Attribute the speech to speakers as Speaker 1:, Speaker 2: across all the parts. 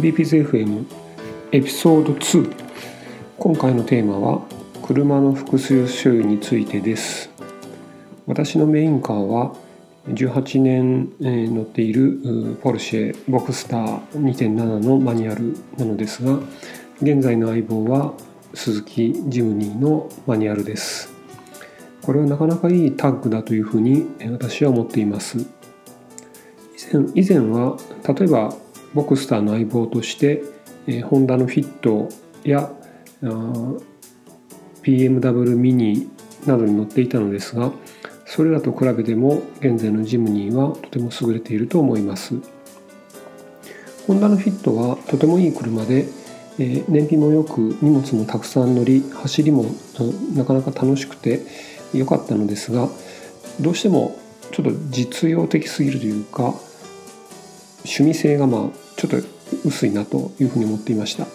Speaker 1: BPZFM エピソード2今回のテーマは車の複数所有についてです。私のメインカーは18年乗っているポルシェボクスター2.7のマニュアルなのですが現在の相棒は鈴木ジムニーのマニュアルです。これはなかなかいいタッグだというふうに私は思っています。以前は例えばボクスターの相棒として、えホンダのフィットや BMW ミニなどに乗っていたのですがそれらと比べても現在のジムニーはとても優れていると思います。ホンダのフィットはとてもいい車で、え燃費もよく荷物もたくさん乗り走りもなかなか楽しくて良かったのですがどうしてもちょっと実用的すぎるというか趣味性がまあちょっと薄いなというふうに思っていました。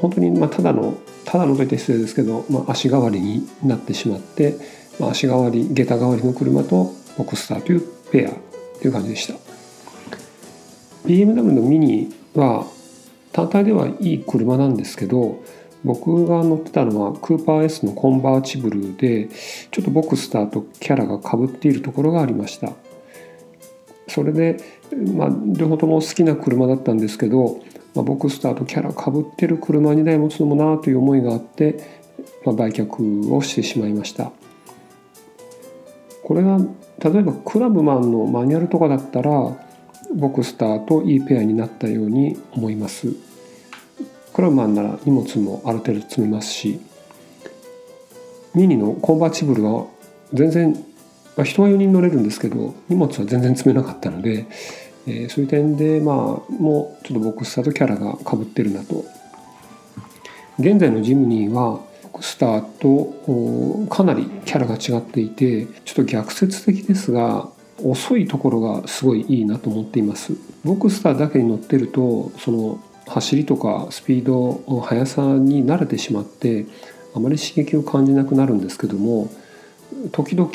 Speaker 1: 本当にまあただのただのと言って失礼ですけど、まあ、足代わりになってしまって、まあ、足代わり下駄代わりの車とボクスターというペアという感じでした。BMW のミニは単体ではいい車なんですけど僕が乗ってたのはクーパー S のコンバーチブルでちょっとボクスターとキャラがかぶっているところがありました。それで、まあ、両方とも好きな車だったんですけど、まあ、ボクスターとキャラかぶってる車2台持つのもなという思いがあって、まあ、売却をしてしまいました。これが例えばクラブマンのマニュアルとかだったらボクスターといいペアになったように思います。クラブマンなら荷物もある程度積めますしミニのコンバーチブルは全然まあ、人は4人乗れるんですけど荷物は全然積めなかったので、えー、そういう点でまあもうちょっとボクスターとキャラがかぶってるなと。現在のジムニーはボクスターとかなりキャラが違っていてちょっと逆説的ですが遅いところがすごいいいなと思っています。ボクスターだけに乗ってるとその走りとかスピード速さに慣れてしまってあまり刺激を感じなくなるんですけども時々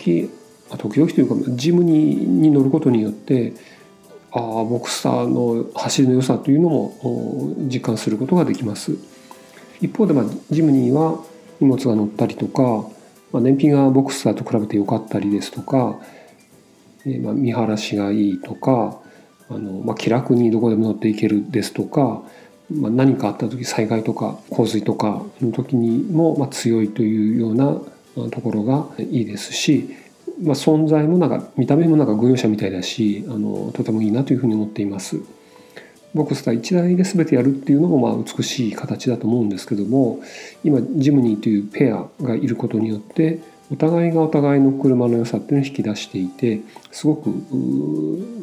Speaker 1: 時々というかジムにに乗ることによってああボクスターの走りの良さというのも実感することができます。一方で、まあ、ジムニーは荷物が乗ったりとか、まあ、燃費がボクスターと比べて良かったりですとか、えー、まあ見晴らしがいいとかあの、まあ、気楽にどこでも乗っていけるですとか、まあ、何かあった時災害とか洪水とかの時にも、まあ、強いというようなところがいいですしまあ、存在もなんか見た目もなんか軍用車みたいだしあのとてもいいなというふうに思っています。ボクスター1台で全てやるっていうのもまあ美しい形だと思うんですけども今ジムニーというペアがいることによってお互いがお互いの車の良さっていうのを引き出していてすごく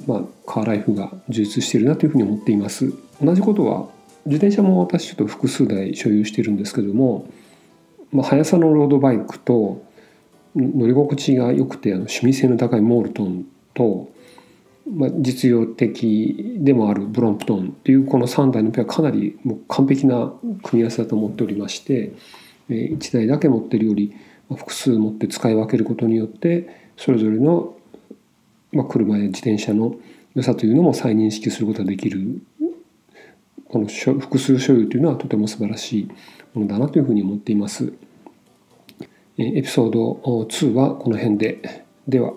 Speaker 1: まあ、カーライフが充実しているなというふうに思っています。同じことは自転車も私ちょっと複数台所有してるんですけども、まあ、速さのロードバイクと乗り心地が良くてあの趣味性の高いモールトンと、まあ、実用的でもあるブロンプトンっていうこの3台のペアかなりもう完璧な組み合わせだと思っておりまして1台だけ持ってるより複数持って使い分けることによってそれぞれの、ま、車や自転車の良さというのも再認識することができるこの複数所有というのはとても素晴らしいものだなというふうに思っています。エピソード2はこの辺で。では。